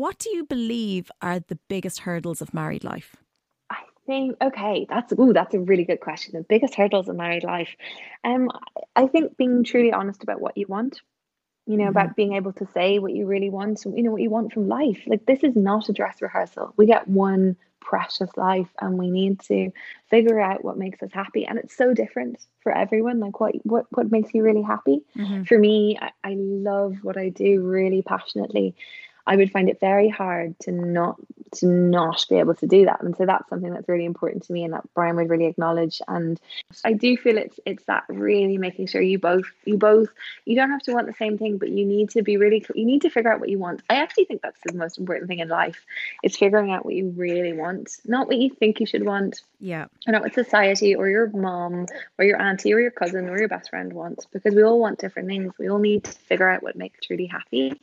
What do you believe are the biggest hurdles of married life? I think okay, that's ooh, that's a really good question. The biggest hurdles of married life. Um, I think being truly honest about what you want you know, hmm about being able to say what you really want, you know, what you want from life. Like, this is not a dress rehearsal. We get one precious life and we need to figure out what makes us happy. And it's so different for everyone. Like, what, what, what makes you really happy? hmm For me, I, I love what I do really passionately. I would find it very hard to not to not be able to do that. And so that's something that's really important to me and that Brian would really acknowledge. And I do feel it's it's that really making sure you both you both you don't have to want the same thing, but you need to be really you need to figure out what you want. I actually think that's the most important thing in life is figuring out what you really want, not what you think you should want, Yeah. or not what society or your mom or your auntie or your cousin or your best friend wants, because we all want different things. We all need to figure out what makes truly happy.